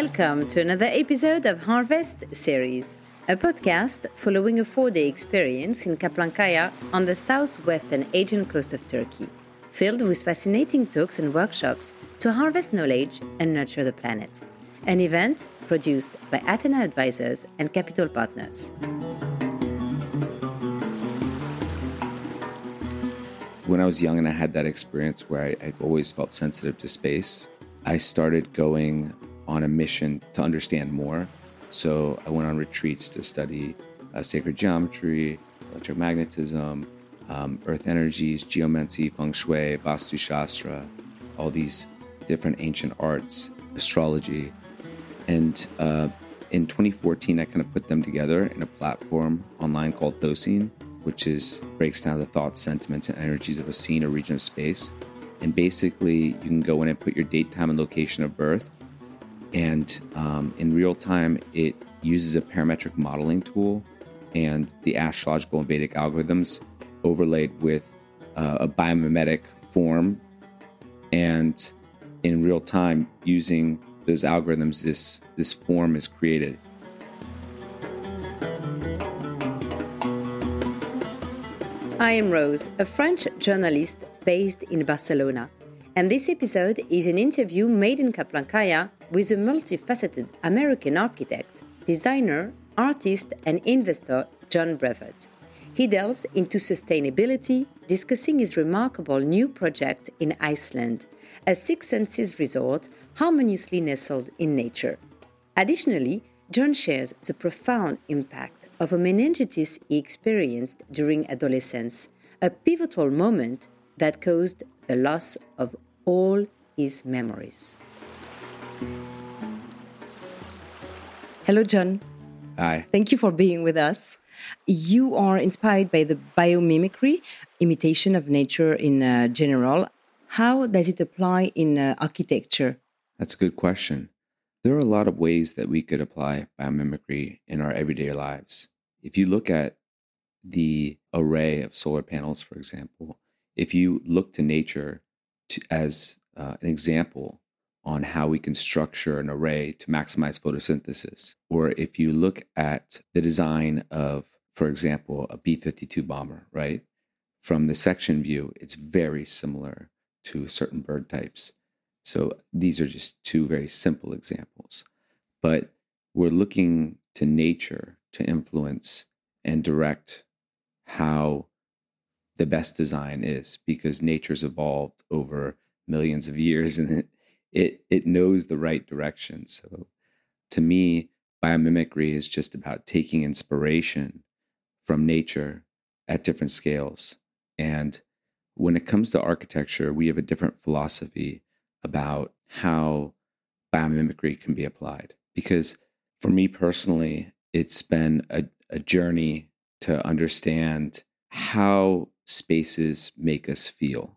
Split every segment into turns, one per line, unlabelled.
Welcome to another episode of Harvest Series, a podcast following a four day experience in Kaplankaya on the southwestern Aegean coast of Turkey, filled with fascinating talks and workshops to harvest knowledge and nurture the planet. An event produced by Athena Advisors and Capital Partners.
When I was young and I had that experience where I, I always felt sensitive to space, I started going on a mission to understand more. So I went on retreats to study uh, sacred geometry, electromagnetism, um, earth energies, geomancy, feng shui, vastu shastra, all these different ancient arts, astrology. And uh, in 2014, I kind of put them together in a platform online called Thosin, which is breaks down the thoughts, sentiments, and energies of a scene or region of space. And basically, you can go in and put your date, time, and location of birth. And um, in real time, it uses a parametric modeling tool and the astrological and Vedic algorithms overlaid with uh, a biomimetic form. And in real time, using those algorithms, this, this form is created.
I am Rose, a French journalist based in Barcelona, and this episode is an interview made in Kaplankaya with a multifaceted American architect, designer, artist, and investor John Brevard. He delves into sustainability, discussing his remarkable new project in Iceland, a Six Senses resort harmoniously nestled in nature. Additionally, John shares the profound impact of a meningitis he experienced during adolescence, a pivotal moment that caused the loss of all his memories. Hello, John.
Hi.
Thank you for being with us. You are inspired by the biomimicry, imitation of nature in uh, general. How does it apply in uh, architecture?
That's a good question. There are a lot of ways that we could apply biomimicry in our everyday lives. If you look at the array of solar panels, for example, if you look to nature to, as uh, an example on how we can structure an array to maximize photosynthesis, or if you look at the design of, for example, a B 52 bomber, right? From the section view, it's very similar to certain bird types. So these are just two very simple examples. But we're looking to nature to influence and direct how the best design is because nature's evolved over millions of years and it, it, knows the right direction. So to me, biomimicry is just about taking inspiration from nature at different scales. And when it comes to architecture, we have a different philosophy about how biomimicry can be applied. Because for me personally, it's been a, a journey to understand how spaces make us feel.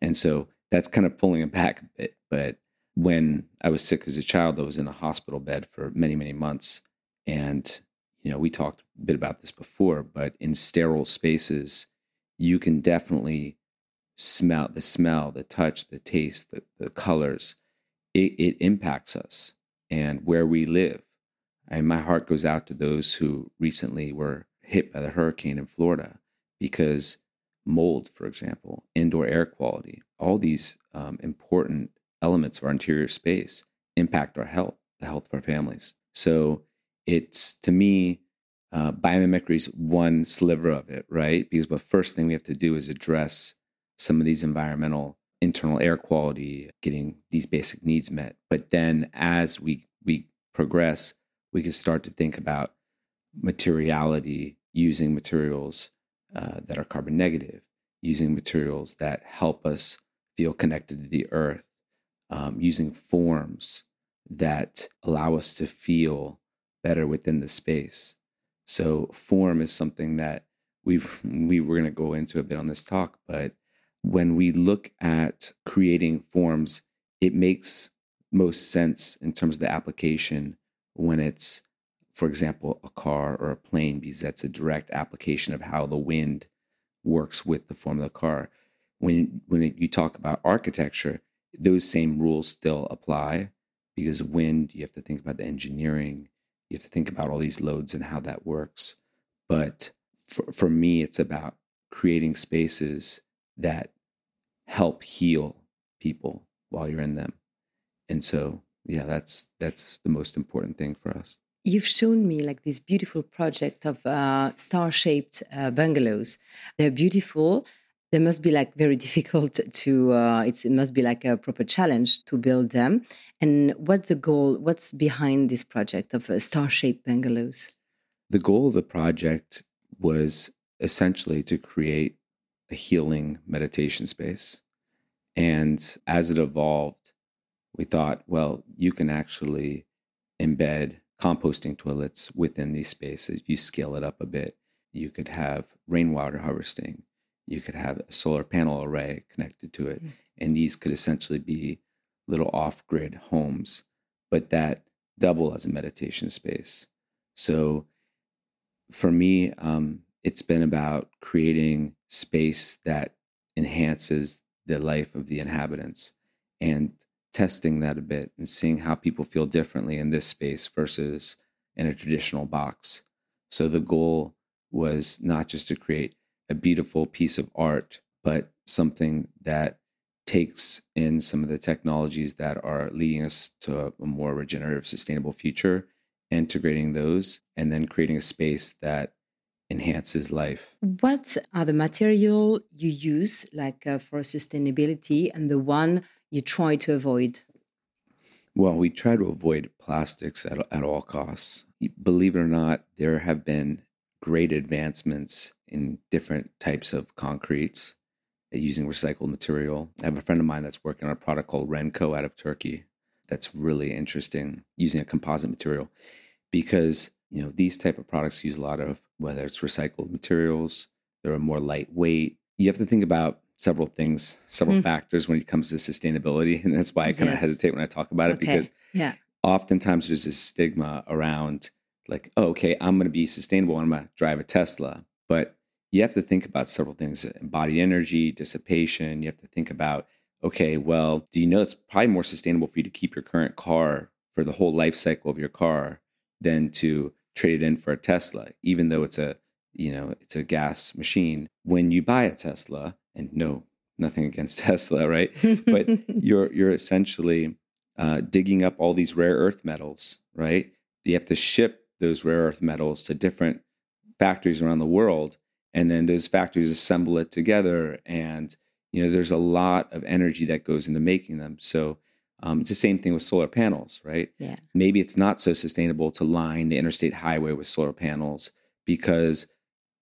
And so that's kind of pulling it back a bit. But when I was sick as a child, I was in a hospital bed for many, many months. And, you know, we talked a bit about this before, but in sterile spaces, you can definitely smell the smell, the touch, the taste, the, the colors. It, it impacts us and where we live. And my heart goes out to those who recently were hit by the hurricane in Florida because mold, for example, indoor air quality, all these um, important elements of our interior space impact our health, the health of our families. So it's to me, uh, biomimicry is one sliver of it, right? Because the first thing we have to do is address some of these environmental internal air quality, getting these basic needs met. But then as we we progress, we can start to think about materiality, using materials uh, that are carbon negative, using materials that help us feel connected to the earth, um, using forms that allow us to feel better within the space. So, form is something that we've we were going to go into a bit on this talk, but when we look at creating forms, it makes most sense in terms of the application when it's for example, a car or a plane, because that's a direct application of how the wind works with the form of the car. When when you talk about architecture, those same rules still apply, because wind, you have to think about the engineering, you have to think about all these loads and how that works. But for, for me, it's about creating spaces that help heal people while you're in them. And so, yeah, that's that's the most important thing for us.
You've shown me like this beautiful project of uh, star-shaped uh, bungalows. They're beautiful. They must be like very difficult to. Uh, it must be like a proper challenge to build them. And what's the goal? What's behind this project of uh, star-shaped bungalows?
The goal of the project was essentially to create a healing meditation space. And as it evolved, we thought, well, you can actually embed composting toilets within these spaces. If you scale it up a bit, you could have rainwater harvesting. You could have a solar panel array connected to it. Mm. And these could essentially be little off grid homes, but that double as a meditation space. So for me, um, it's been about creating space that enhances the life of the inhabitants and testing that a bit and seeing how people feel differently in this space versus in a traditional box. So the goal was not just to create a beautiful piece of art, but something that takes in some of the technologies that are leading us to a, more regenerative, sustainable future, integrating those, and then creating a space that enhances life.
What are the material you use, like uh, for sustainability, and the one you try to avoid?
Well, we try to avoid plastics at, at all costs. Believe it or not, there have been great advancements in different types of concretes uh, using recycled material. I have a friend of mine that's working on a product called Renco out of Turkey that's really interesting using a composite material because you know these type of products use a lot of whether it's recycled materials they're more lightweight you have to think about several things several mm. factors when it comes to sustainability and that's why i kind yes. of hesitate when i talk about it okay. because
yeah
oftentimes there's this stigma around like oh, okay i'm going to be sustainable i'm going to drive a tesla but you have to think about several things embodied energy dissipation you have to think about okay well do you know it's probably more sustainable for you to keep your current car for the whole life cycle of your car than to trade it in for a Tesla, even though it's a you know it's a gas machine. When you buy a Tesla, and no, nothing against Tesla, right? but you're you're essentially uh, digging up all these rare earth metals, right? You have to ship those rare earth metals to different factories around the world, and then those factories assemble it together. And you know, there's a lot of energy that goes into making them. So um, it's the same thing with solar panels, right?
Yeah.
Maybe it's not so sustainable to line the interstate highway with solar panels because,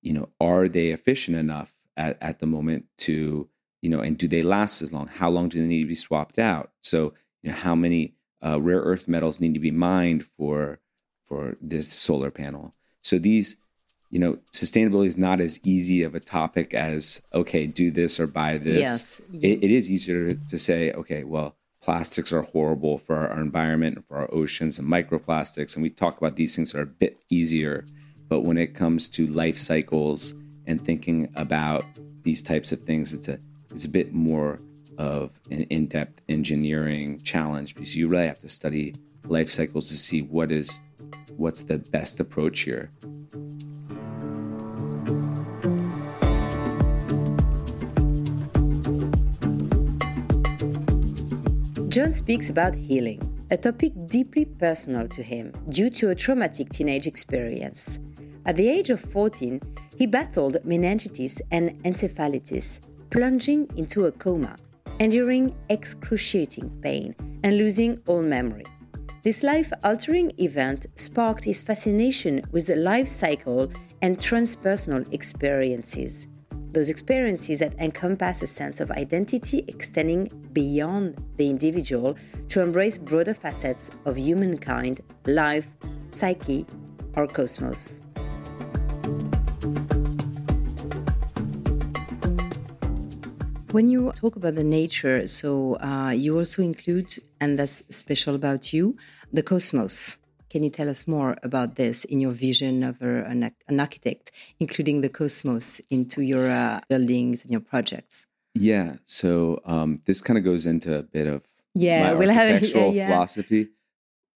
you know, are they efficient enough at, at the moment to, you know, and do they last as long? How long do they need to be swapped out? So, you know, how many uh, rare earth metals need to be mined for for this solar panel? So these, you know, sustainability is not as easy of a topic as okay, do this or buy this.
Yes,
it, it is easier to, say, okay, well plastics are horrible for our, environment and for our oceans and microplastics. And we talk about these things that are a bit easier. But when it comes to life cycles and thinking about these types of things, it's a it's a bit more of an in-depth engineering challenge because you really have to study life cycles to see what is what's the best approach here.
John speaks about healing, a topic deeply personal to him due to a traumatic teenage experience. At the age of 14, he battled meningitis and encephalitis, plunging into a coma, enduring excruciating pain, and losing all memory. This life altering event sparked his fascination with the life cycle and transpersonal experiences those experiences that encompass a sense of identity extending beyond the individual to embrace broader facets of humankind, life, psyche, or cosmos. When you talk about the nature, so uh, you also include, and that's special about you, the cosmos. Can you tell us more about this in your vision of a, an, an, architect, including the cosmos into your uh, buildings and your projects?
Yeah. So um, this kind of goes into a bit of
yeah,
my
we'll
architectural
have, yeah, yeah.
philosophy.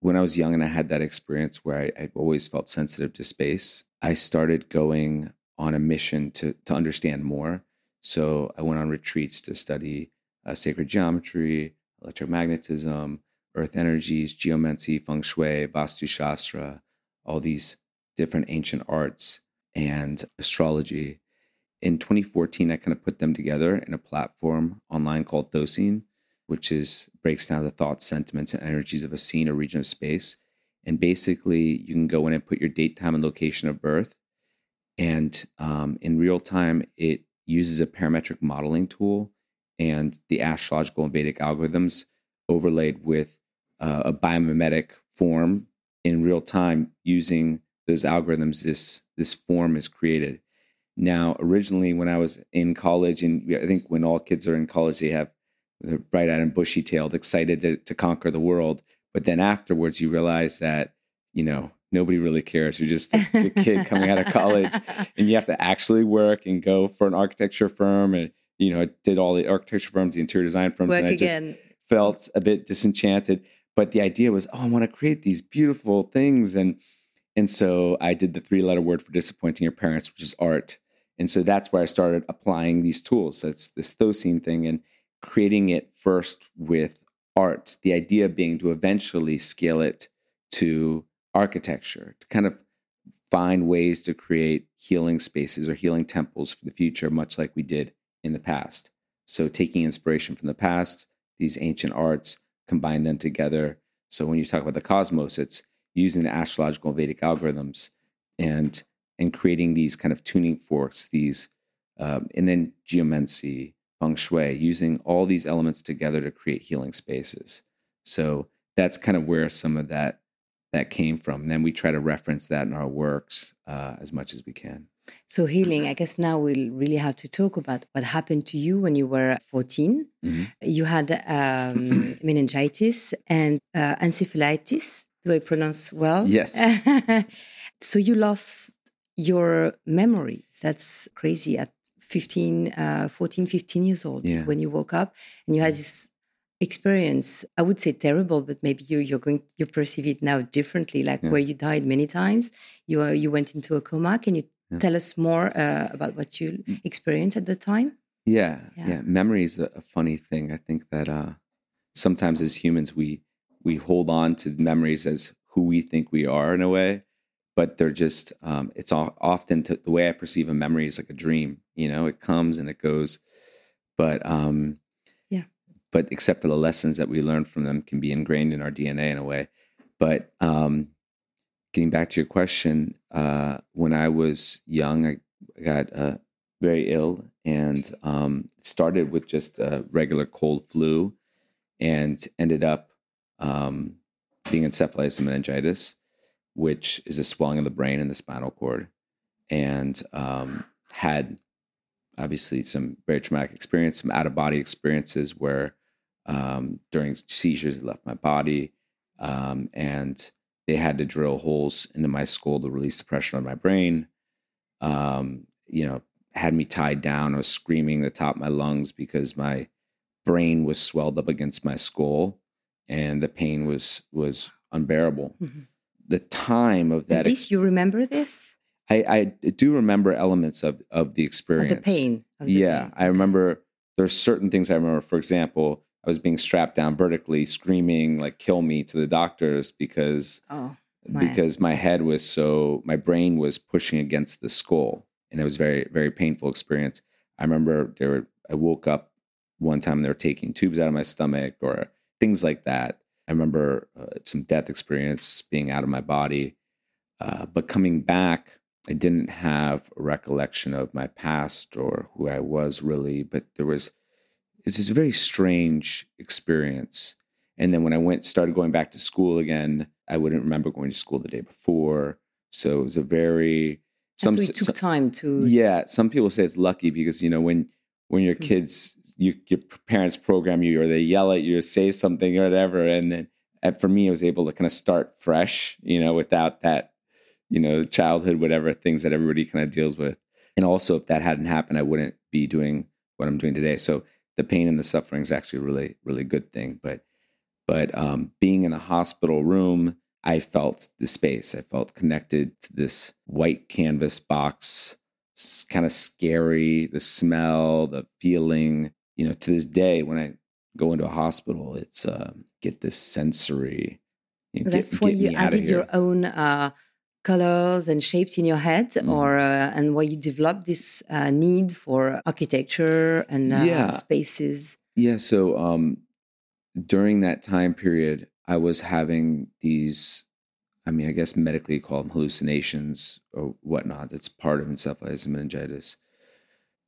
when I was young and I had that experience where I, I always felt sensitive to space, I started going on a mission to to understand more. So I went on retreats to study uh, sacred geometry, electromagnetism, earth energies, geomancy, feng shui, vastu shastra, all these different ancient arts and astrology. In 2014, I kind of put them together in a platform online called Thoughtscene, which is breaks down the thoughts, sentiments, and energies of a scene or region of space. And basically, you can go in and put your date, time, and location of birth. And um, in real time, it uses a parametric modeling tool and the astrological and Vedic algorithms overlaid with uh, a biomimetic form in real time using those algorithms. This this form is created. Now, originally, when I was in college, and I think when all kids are in college, they have they're bright-eyed and bushy-tailed, excited to, to conquer the world. But then afterwards, you realize that you know nobody really cares. You're just a, kid coming out of college, and you have to actually work and go for an architecture firm. And you know, I did all the architecture firms, the interior design firms,
work
and I
again.
just felt a bit disenchanted. But the idea was, oh, I want to create these beautiful things, and and so I did the three-letter word for disappointing your parents, which is art. And so that's where I started applying these tools. That's this Thoughtscene thing and creating it first with art. The idea being to eventually scale it to architecture, to kind of find ways to create healing spaces or healing temples for the future, much like we did in the past. So, taking inspiration from the past, these ancient arts, combine them together. So, when you talk about the cosmos, it's using the astrological and Vedic algorithms and and creating these kind of tuning forks, these um, and then geomancy, feng shui, using all these elements together to create healing spaces. So that's kind of where some of that that came from. And then we try to reference that in our works uh, as much as we can.
So healing, I guess now we'll really have to talk about what happened to you when you were 14.
Mm-hmm.
You had um, meningitis and uh, encephalitis. Do I pronounce well?
Yes.
so you lost your memory. That's crazy at 15, uh, 14, 15 years old
Yeah.
when you woke up and you had this experience. I would say terrible, but maybe you, you're going, you perceive it now differently, like
Yeah.
where you died many times. You, uh, you went into a coma. Can you
Yeah.
tell us more uh, about what you experienced at the time?
Yeah,
Yeah.
yeah. Memory is a, a funny thing. I think that uh, sometimes as humans we we hold on to memories as who we think we are in a way, but they're just um, it's all, often to, the way I perceive a memory is like a dream. You know, it comes and it goes, but um. But except for the lessons that we learn from them can be ingrained in our DNA in a way. But um, getting back to your question, uh, when I was young, I got uh, very ill and um, started with just a regular cold flu and ended up um, being encephalitis and meningitis, which is a swelling of the brain and the spinal cord, and um, had obviously some very traumatic experience, some out of body experiences where um, during seizures it left my body, um, and they had to drill holes into my skull to release the pressure on my brain. Um, you know, had me tied down. I was screaming at the top of my lungs because my brain was swelled up against my skull, and the pain was was unbearable.
Mhm.
The time of that,
this, you remember this?
I, I do remember elements of of the
Of
experience.
the pain? of the
Yeah,
pain.
I remember there's certain things I remember. For example, I was being strapped down vertically, screaming like "kill me" to the doctors because
Oh, my-
because my head was so my brain was pushing against the skull, and it was very very painful experience. I remember there were I woke up one time and they were taking tubes out of my stomach or things like that. I remember uh, some death experience being out of my body, uh, but coming back, I didn't have a recollection of my past or who I was really. But there was it's just a very strange experience. And then when I went started going back to school again, I wouldn't remember going to school the day before. So it was a very
so
some
it took
some-
time to.
yeah, some people say it's lucky because you know when when your
Hmm.
kids, you, your parents program you or they yell at you or say something or whatever, and then and for me, I was able to kind of start fresh, you know, without that, you know, childhood whatever things that everybody kind of deals with. And also, if that hadn't happened, I wouldn't be doing what I'm doing today. So the pain and the suffering is actually a really really good thing. But But um, being in a hospital room, I felt the space. I felt connected to this white canvas box, kind of scary, the smell, the feeling. You know, to this day, when I go into a hospital, it's uh, get this sensory.
You know, That's get, why you added your own uh, colors and shapes in your head, mm. or uh, and why you developed this uh, need for architecture and uh, yeah. spaces.
Yeah. So um, during that time period, I was having these, I mean, I guess medically call them hallucinations or whatnot. It's part of encephalitis and meningitis.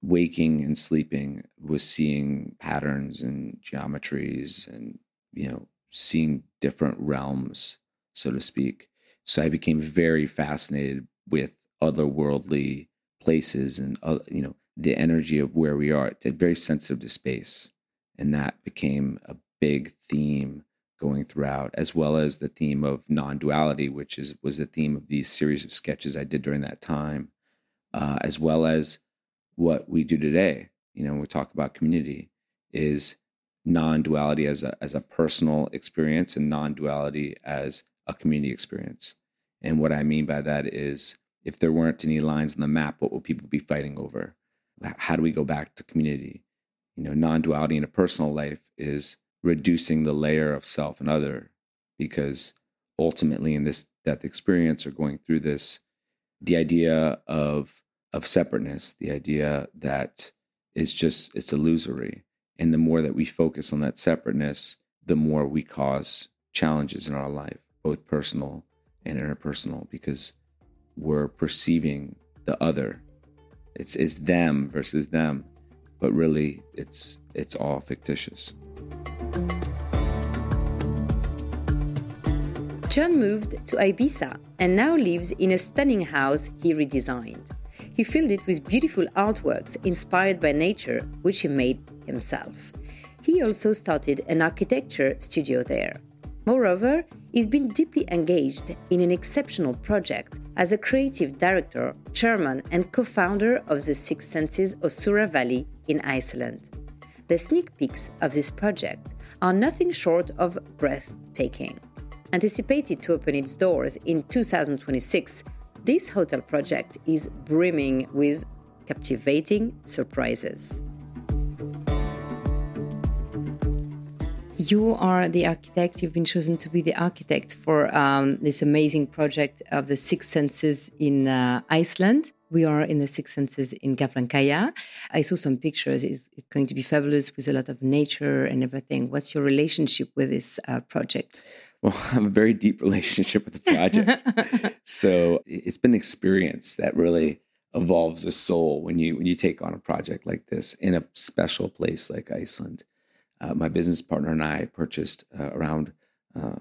Waking and sleeping was seeing patterns and geometries and, you know, seeing different realms, so to speak. So I became very fascinated with otherworldly places and, uh, you know, the energy of where we are. Very sensitive to space. And that became a big theme going throughout, as well as the theme of non-duality, which is was the theme of these series of sketches I did during that time, uh, as well as what we do today. You know, we talk about community, is non-duality as a as a personal experience and non-duality as a community experience. And what I mean by that is, if there weren't any lines on the map, what would people be fighting over? How do we go back to community? You know, non-duality in a personal life is reducing the layer of self and other because ultimately in this death experience or going through this the idea of of separateness the idea that is just it's illusory and the more that we focus on that separateness the more we cause challenges in our life both personal and interpersonal because we're perceiving the other it's it's them versus them but really it's it's all fictitious
John moved to Ibiza and now lives in a stunning house he redesigned. He filled it with beautiful artworks inspired by nature, which he made himself. He also started an architecture studio there. Moreover, he's been deeply engaged in an exceptional project as a creative director, chairman, and co founder of the Six Senses Össurá Valley in Iceland. The sneak peeks of this project are nothing short of breathtaking. Anticipated to open its doors in 2026, this hotel project is brimming with captivating surprises. You are the architect, you've been chosen to be the architect for um, this amazing project of the Six Senses in uh, Iceland. We are in the Six Senses in Kaplankaya. I saw some pictures. It's, it's, going to be fabulous with a lot of nature and everything. What's your relationship with this uh, project?
Well, I have a very deep relationship with the project. so it's been an experience that really evolves the soul when you when you take on a project like this in a special place like Iceland. Uh, my business partner and I purchased uh, around uh,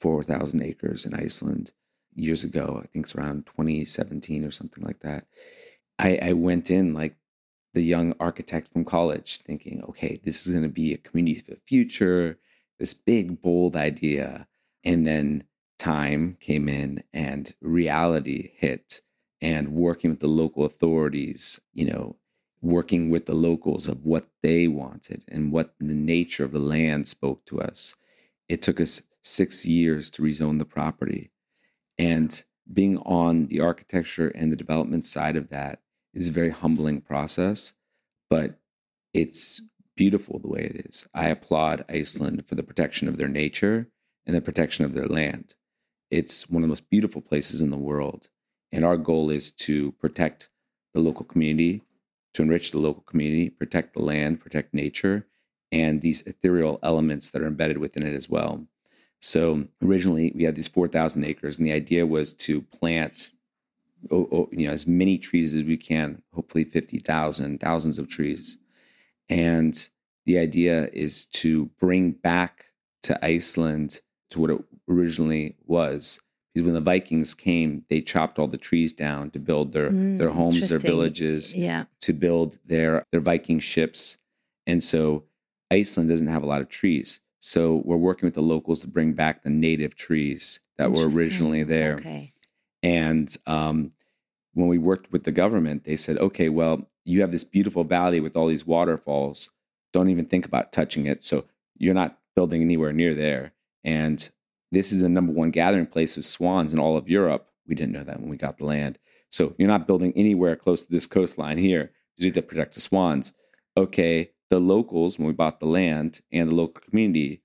4,000 acres in Iceland years ago. I think it's around 2017 or something like that. I, I went in like the young architect from college thinking, okay, this is going to be a community for the future, this big, bold idea. And then time came in and reality hit and working with the local authorities, you know, working with the locals of what they wanted and what the nature of the land spoke to us. It took us six years to rezone the property. And being on the architecture and the development side of that is a very humbling process, but it's beautiful the way it is. I applaud Iceland for the protection of their nature and the protection of their land. It's one of the most beautiful places in the world. And our goal is to protect the local community, to enrich the local community, protect the land, protect nature, and these ethereal elements that are embedded within it as well. So originally we had these 4,000 acres, and the idea was to plant you know, as many trees as we can, hopefully 50,000, thousands of trees. And the idea is to bring back to Iceland to what it originally was. Because when the Vikings came, they chopped all the trees down to build their mm, their homes, their villages,
yeah.
to build their their Viking ships. And so Iceland doesn't have a lot of trees. So we're working with the locals to bring back the native trees that were originally there.
Okay.
And um, when we worked with the government, they said, okay, well, you have this beautiful valley with all these waterfalls. Don't even think about touching it. So you're not building anywhere near there And this is the number one gathering place of swans in all of Europe. We didn't know that when we got the land. So you're not building anywhere close to this coastline here to do to protect the swans. Okay, the locals, when we bought the land and the local community,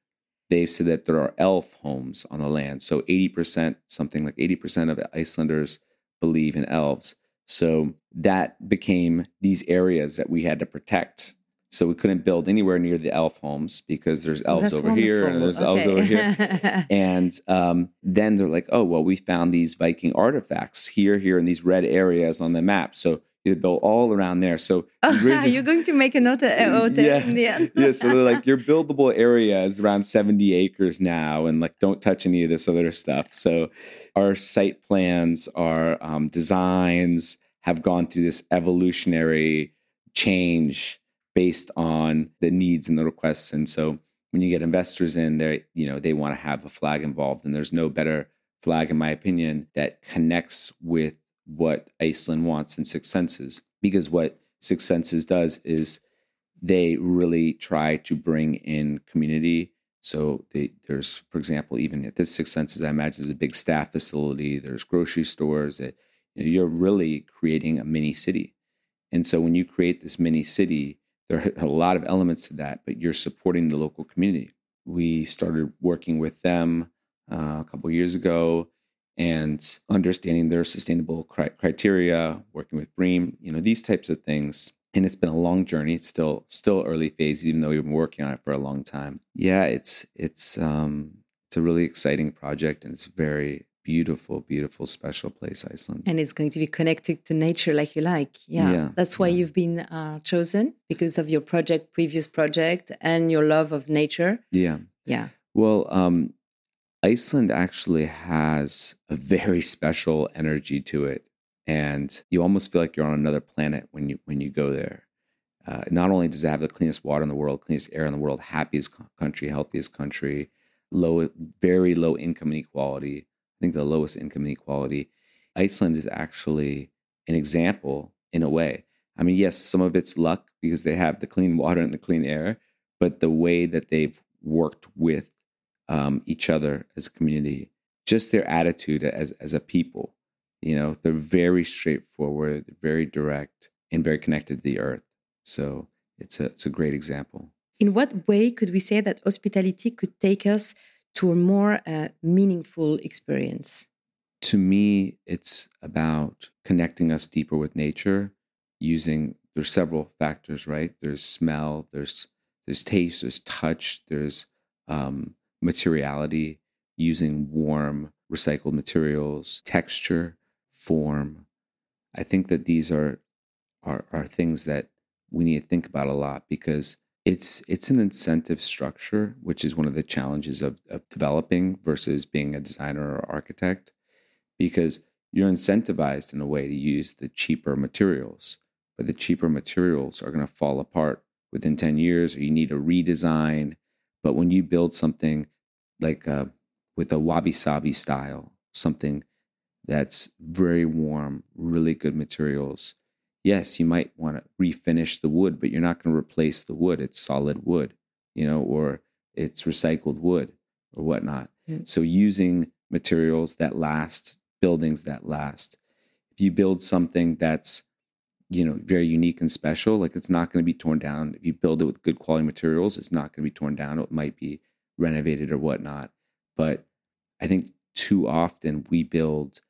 they've said that there are elf homes on the land. So 80%, something like 80% of Icelanders believe in elves. So that became these areas that we had to protect. So we couldn't build anywhere near the elf homes because there's elves
That's
over
wonderful.
here and there's elves over here. and um, then they're like, oh, well, we found these Viking artifacts here, here, in these red areas on the map. So you build all around there. So
Oh,
raise-
you're going to make a note uh, hotel
Yeah.
in the end.
yeah, so they're like your buildable area is around 70 acres now, and like don't touch any of this other stuff. So our site plans, our um, designs have gone through this evolutionary change based on the needs and the requests. And so when you get investors in there, you know, they want to have a flag involved, and there's no better flag, in my opinion, that connects with what Iceland wants in Six Senses. Because what Six Senses does is they really try to bring in community. So they, there's, for example, even at this Six Senses, I imagine there's a big staff facility. There's grocery stores that you know, you're really creating a mini city. And so when you create this mini city, there are a lot of elements to that, but you're supporting the local community. We started working with them uh, a couple years ago and understanding their sustainable cri- criteria, working with BREEAM, you know, these types of things. And it's been a long journey. It's still still early phase, even though we've been working on it for a long time. Yeah, it's it's um it's a really exciting project and it's very beautiful, beautiful, special place, Iceland.
And it's going to be connected to nature like you like. Yeah.
Yeah,
That's why
yeah.
you've been uh, chosen because of your project, previous project, and your love of nature.
yeah.
Yeah.
Well, um, Iceland actually has a very special energy to it, and you almost feel like you're on another planet when you when you go there. Uh, not only does it have the cleanest water in the world, cleanest air in the world, happiest co- country, healthiest country, low, very low income inequality. I think the lowest income inequality. Iceland is actually an example in a way. I mean, yes, some of it's luck because they have the clean water and the clean air, but the way that they've worked with um, each other as a community, just their attitude as as a people, you know, they're very straightforward, very direct, and very connected to the earth. So it's a it's a great example.
In what way could we say that hospitality could take us to a more uh, meaningful experience?
To me, it's about connecting us deeper with nature using there's several factors, right? There's smell, there's there's taste, there's touch, there's um, materiality, using warm recycled materials, texture, form. I think that these are are are things that we need to think about a lot because it's it's an incentive structure, which is one of the challenges of, of developing versus being a designer or architect, because you're incentivized in a way to use the cheaper materials, but the cheaper materials are going to fall apart within 10 years or you need a redesign. But when you build something like uh, with a wabi sabi style, something that's very warm, really good materials, yes, you might want to refinish the wood, but you're not going to replace the wood. It's solid wood, you know, or it's recycled wood or whatnot.
Mm.
So using materials that last, buildings that last. If you build something that's, you know, very unique and special, like it's not going to be torn down. If you build it with good quality materials, it's not going to be torn down. It might be renovated or whatnot. But I think too often we build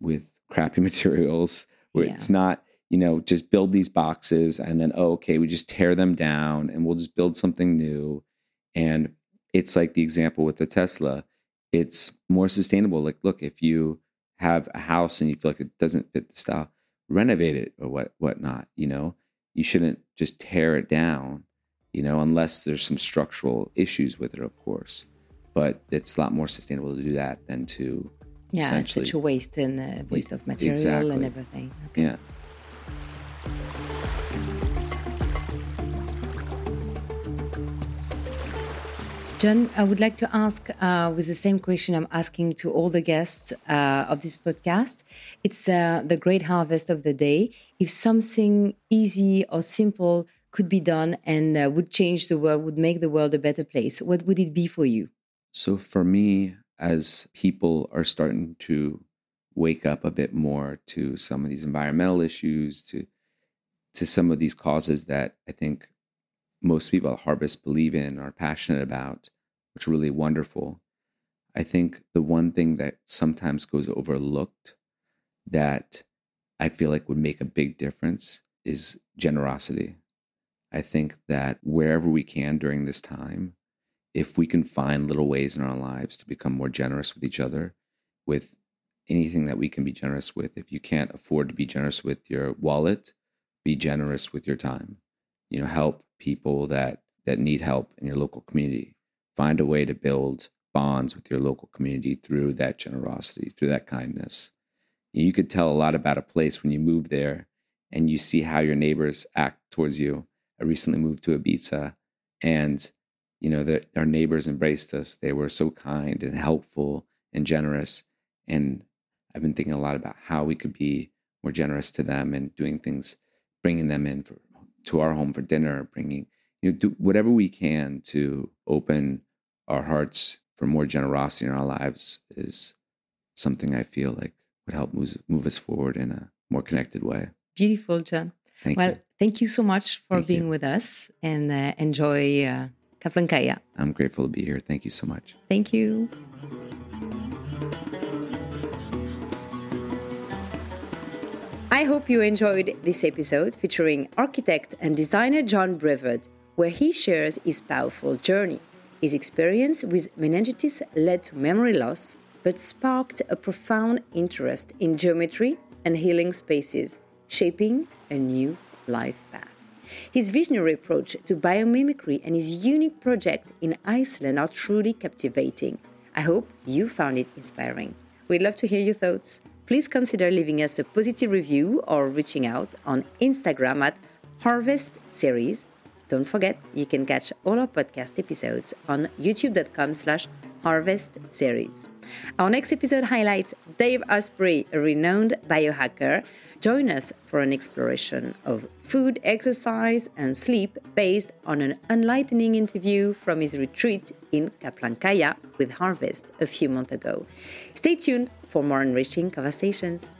with crappy materials where
Yeah.
it's not you know just build these boxes and then oh, okay we just tear them down and we'll just build something new and it's like the example with the tesla it's more sustainable like look if you have a house and you feel like it doesn't fit the style renovate it or what whatnot you know you shouldn't just tear it down you know unless there's some structural issues with it of course but it's a lot more sustainable to do that than to
Yeah, it's
essentially
such a waste and uh, waste of material
exactly.
and everything. Okay.
yeah
John, I would like to ask uh, with the same question I'm asking to all the guests uh, of this podcast. It's uh, the great harvest of the day. If something easy or simple could be done and uh, would change the world, would make the world a better place, what would it be for you?
So for me, as people are starting to wake up a bit more to some of these environmental issues, to to some of these causes that I think most people at Harvest believe in, are passionate about, which are really wonderful. I think the one thing that sometimes goes overlooked that I feel like would make a big difference is generosity. I think that wherever we can during this time, if we can find little ways in our lives to become more generous with each other, with anything that we can be generous with, if you can't afford to be generous with your wallet, be generous with your time. You know, help people that that need help in your local community. Find a way to build bonds with your local community through that generosity, through that kindness. You could tell a lot about a place when you move there and you see how your neighbors act towards you. I recently moved to Ibiza and you know that our neighbors embraced us. They were so kind and helpful and generous. And I've been thinking a lot about how we could be more generous to them and doing things, bringing them in for, to our home for dinner, bringing you know do whatever we can to open our hearts for more generosity in our lives is something I feel like would help move, move us forward in a more connected way.
Beautiful, John.
Thank
well,
you.
thank you so much for
Thank
being
you.
with us and uh, enjoy uh, Kaplankaya.
I'm grateful to be here. Thank you so much.
Thank you. Hope you enjoyed this episode featuring architect and designer John Brevard, where he shares his powerful journey. His experience with meningitis led to memory loss, but sparked a profound interest in geometry and healing spaces, shaping a new life path. His visionary approach to biomimicry and his unique project in Iceland are truly captivating. I hope you found it inspiring. We'd love to hear your thoughts. Please consider leaving us a positive review or reaching out on Instagram at Harvest Series. Don't forget, you can catch all our podcast episodes on youtube.com slash harvest series. Our next episode highlights Dave Asprey, a renowned biohacker. Join us for an exploration of food, exercise, and sleep based on an enlightening interview from his retreat in Kaplankaya with Harvest a few months ago. Stay tuned for more enriching conversations.